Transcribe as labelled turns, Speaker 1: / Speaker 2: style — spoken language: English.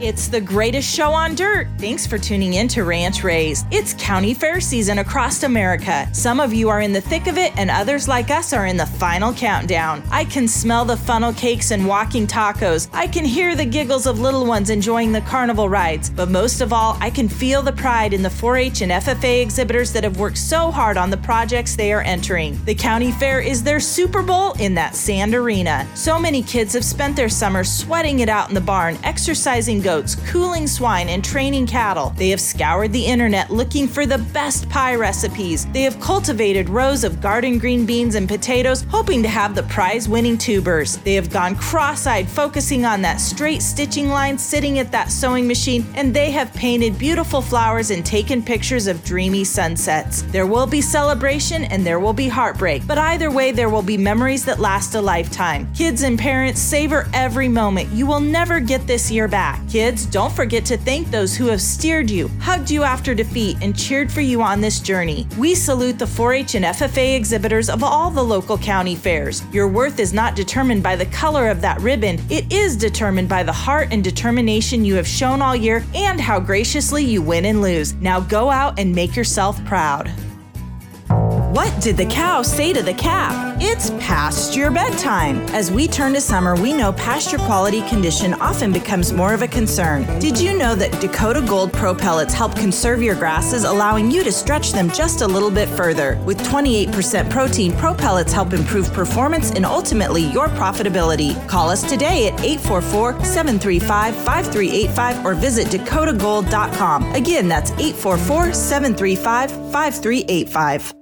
Speaker 1: It's the greatest show on dirt. Thanks for tuning in to Ranch Raised. It's county fair season across America. Some of you are in the thick of it, and others like us are in the final countdown. I can smell the funnel cakes and walking tacos. I can hear the giggles of little ones enjoying the carnival rides. But most of all, I can feel the pride in the 4 H and FFA exhibitors that have worked so hard on the projects they are entering. The county fair is their Super Bowl in that sand arena. So many kids have spent their summer sweating it out in the barn, exercising goats, cooling swine, and training cattle. They have scoured the internet looking for the best pie recipes. They have cultivated rows of garden green beans and potatoes, hoping to have the prize winning tubers. They have gone cross eyed, focusing on that straight stitching line sitting at that sewing machine, and they have painted beautiful flowers and taken pictures of dreamy sunsets. There will be celebration and there will be heartbreak, but either way, there will be memories that last a lifetime. Kids and parents, savor every moment. You will never get this year back. Kids, don't forget to thank those who have steered you, hugged you after defeat, and cheered for you on this journey. We salute the 4 H and FFA exhibitors of all the local county fairs. Your worth is not determined by the color of that ribbon, it is determined by the heart and determination you have shown all year and how graciously you win and lose. Now go out and make yourself proud. What did the cow say to the calf? It's past your bedtime. As we turn to summer, we know pasture quality condition often becomes more of a concern. Did you know that Dakota Gold Pro Pellets help conserve your grasses, allowing you to stretch them just a little bit further? With 28% protein, Pro Pellets help improve performance and ultimately your profitability. Call us today at 844 735 5385 or visit dakotagold.com. Again, that's 844 735 5385.